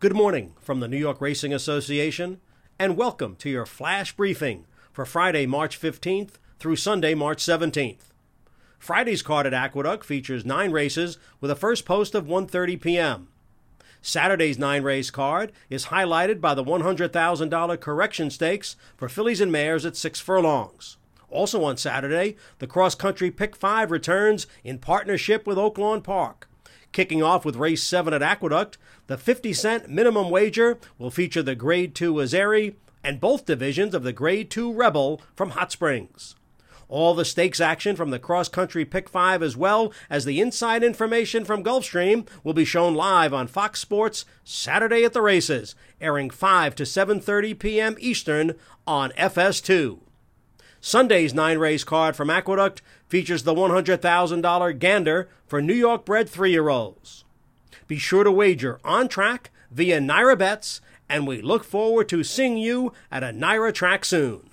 Good morning from the New York Racing Association, and welcome to your flash briefing for Friday, March 15th through Sunday, March 17th. Friday's card at Aqueduct features nine races with a first post of 1:30 p.m. Saturday's nine race card is highlighted by the $100,000 correction stakes for fillies and mares at six furlongs. Also on Saturday, the cross country pick five returns in partnership with Oaklawn Park. Kicking off with race seven at Aqueduct, the 50 cent minimum wager will feature the Grade 2 Azeri and both divisions of the Grade 2 Rebel from Hot Springs. All the stakes action from the cross country pick five, as well as the inside information from Gulfstream, will be shown live on Fox Sports Saturday at the races, airing 5 to 7:30 p.m. Eastern on FS2. Sunday's nine race card from Aqueduct features the $100,000 gander for New York bred three year olds. Be sure to wager on track via NYRA Bets, and we look forward to seeing you at a NYRA track soon.